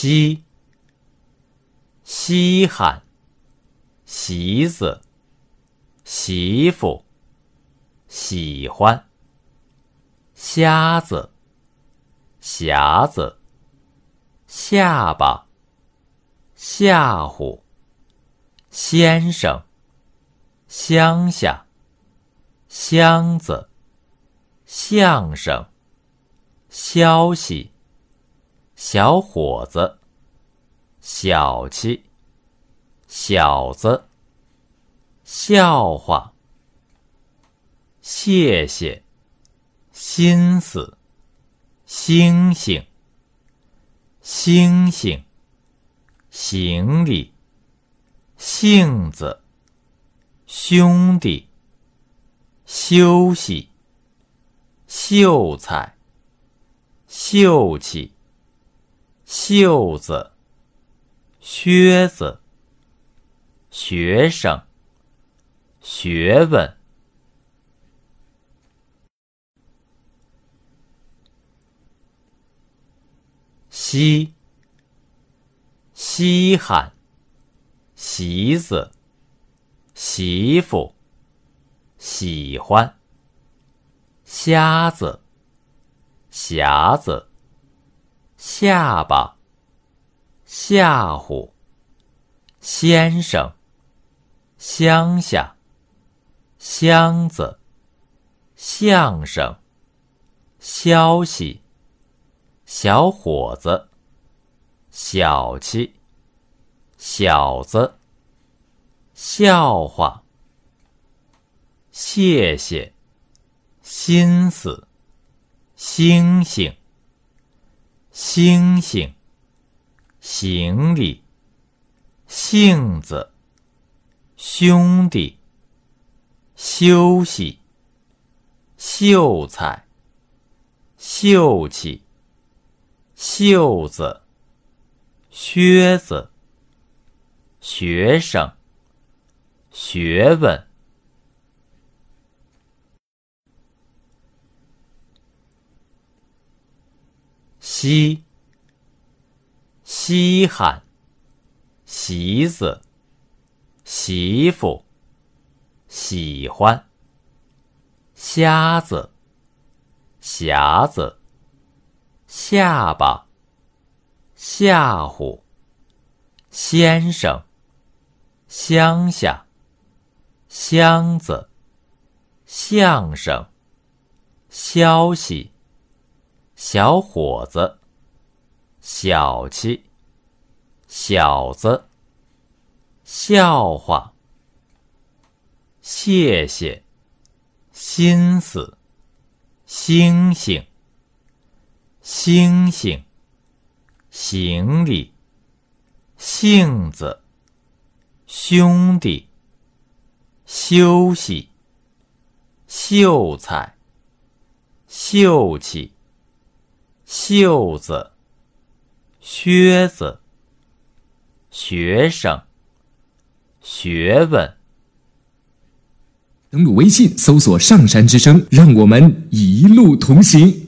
稀，稀罕，席子，媳妇，喜欢，瞎子，匣子，下巴，吓唬，先生，乡下，箱子，相声，消息。小伙子，小气，小子，笑话，谢谢，心思，星星，星星，行李，性子，兄弟，休息，秀才，秀气。袖子，靴子，学生，学问，稀，稀罕，席子，媳妇，喜欢，瞎子，匣子。下巴，吓唬，先生，乡下，箱子，相声，消息，小伙子，小气，小子，笑话，谢谢，心思，星星。星星，行李，性子，兄弟，休息，秀才，秀气，袖子，靴子，学生，学问，西，稀罕，席子，媳妇，喜欢，瞎子，匣子，下巴，吓唬，先生，乡下，箱子，相声，消息。小伙子，小气，小子，笑话，谢谢，心思，星星，星星，行李，性子，兄弟，休息，秀才，秀气。袖子，靴子，学生，学问。登录微信，搜索“上山之声”，让我们一路同行。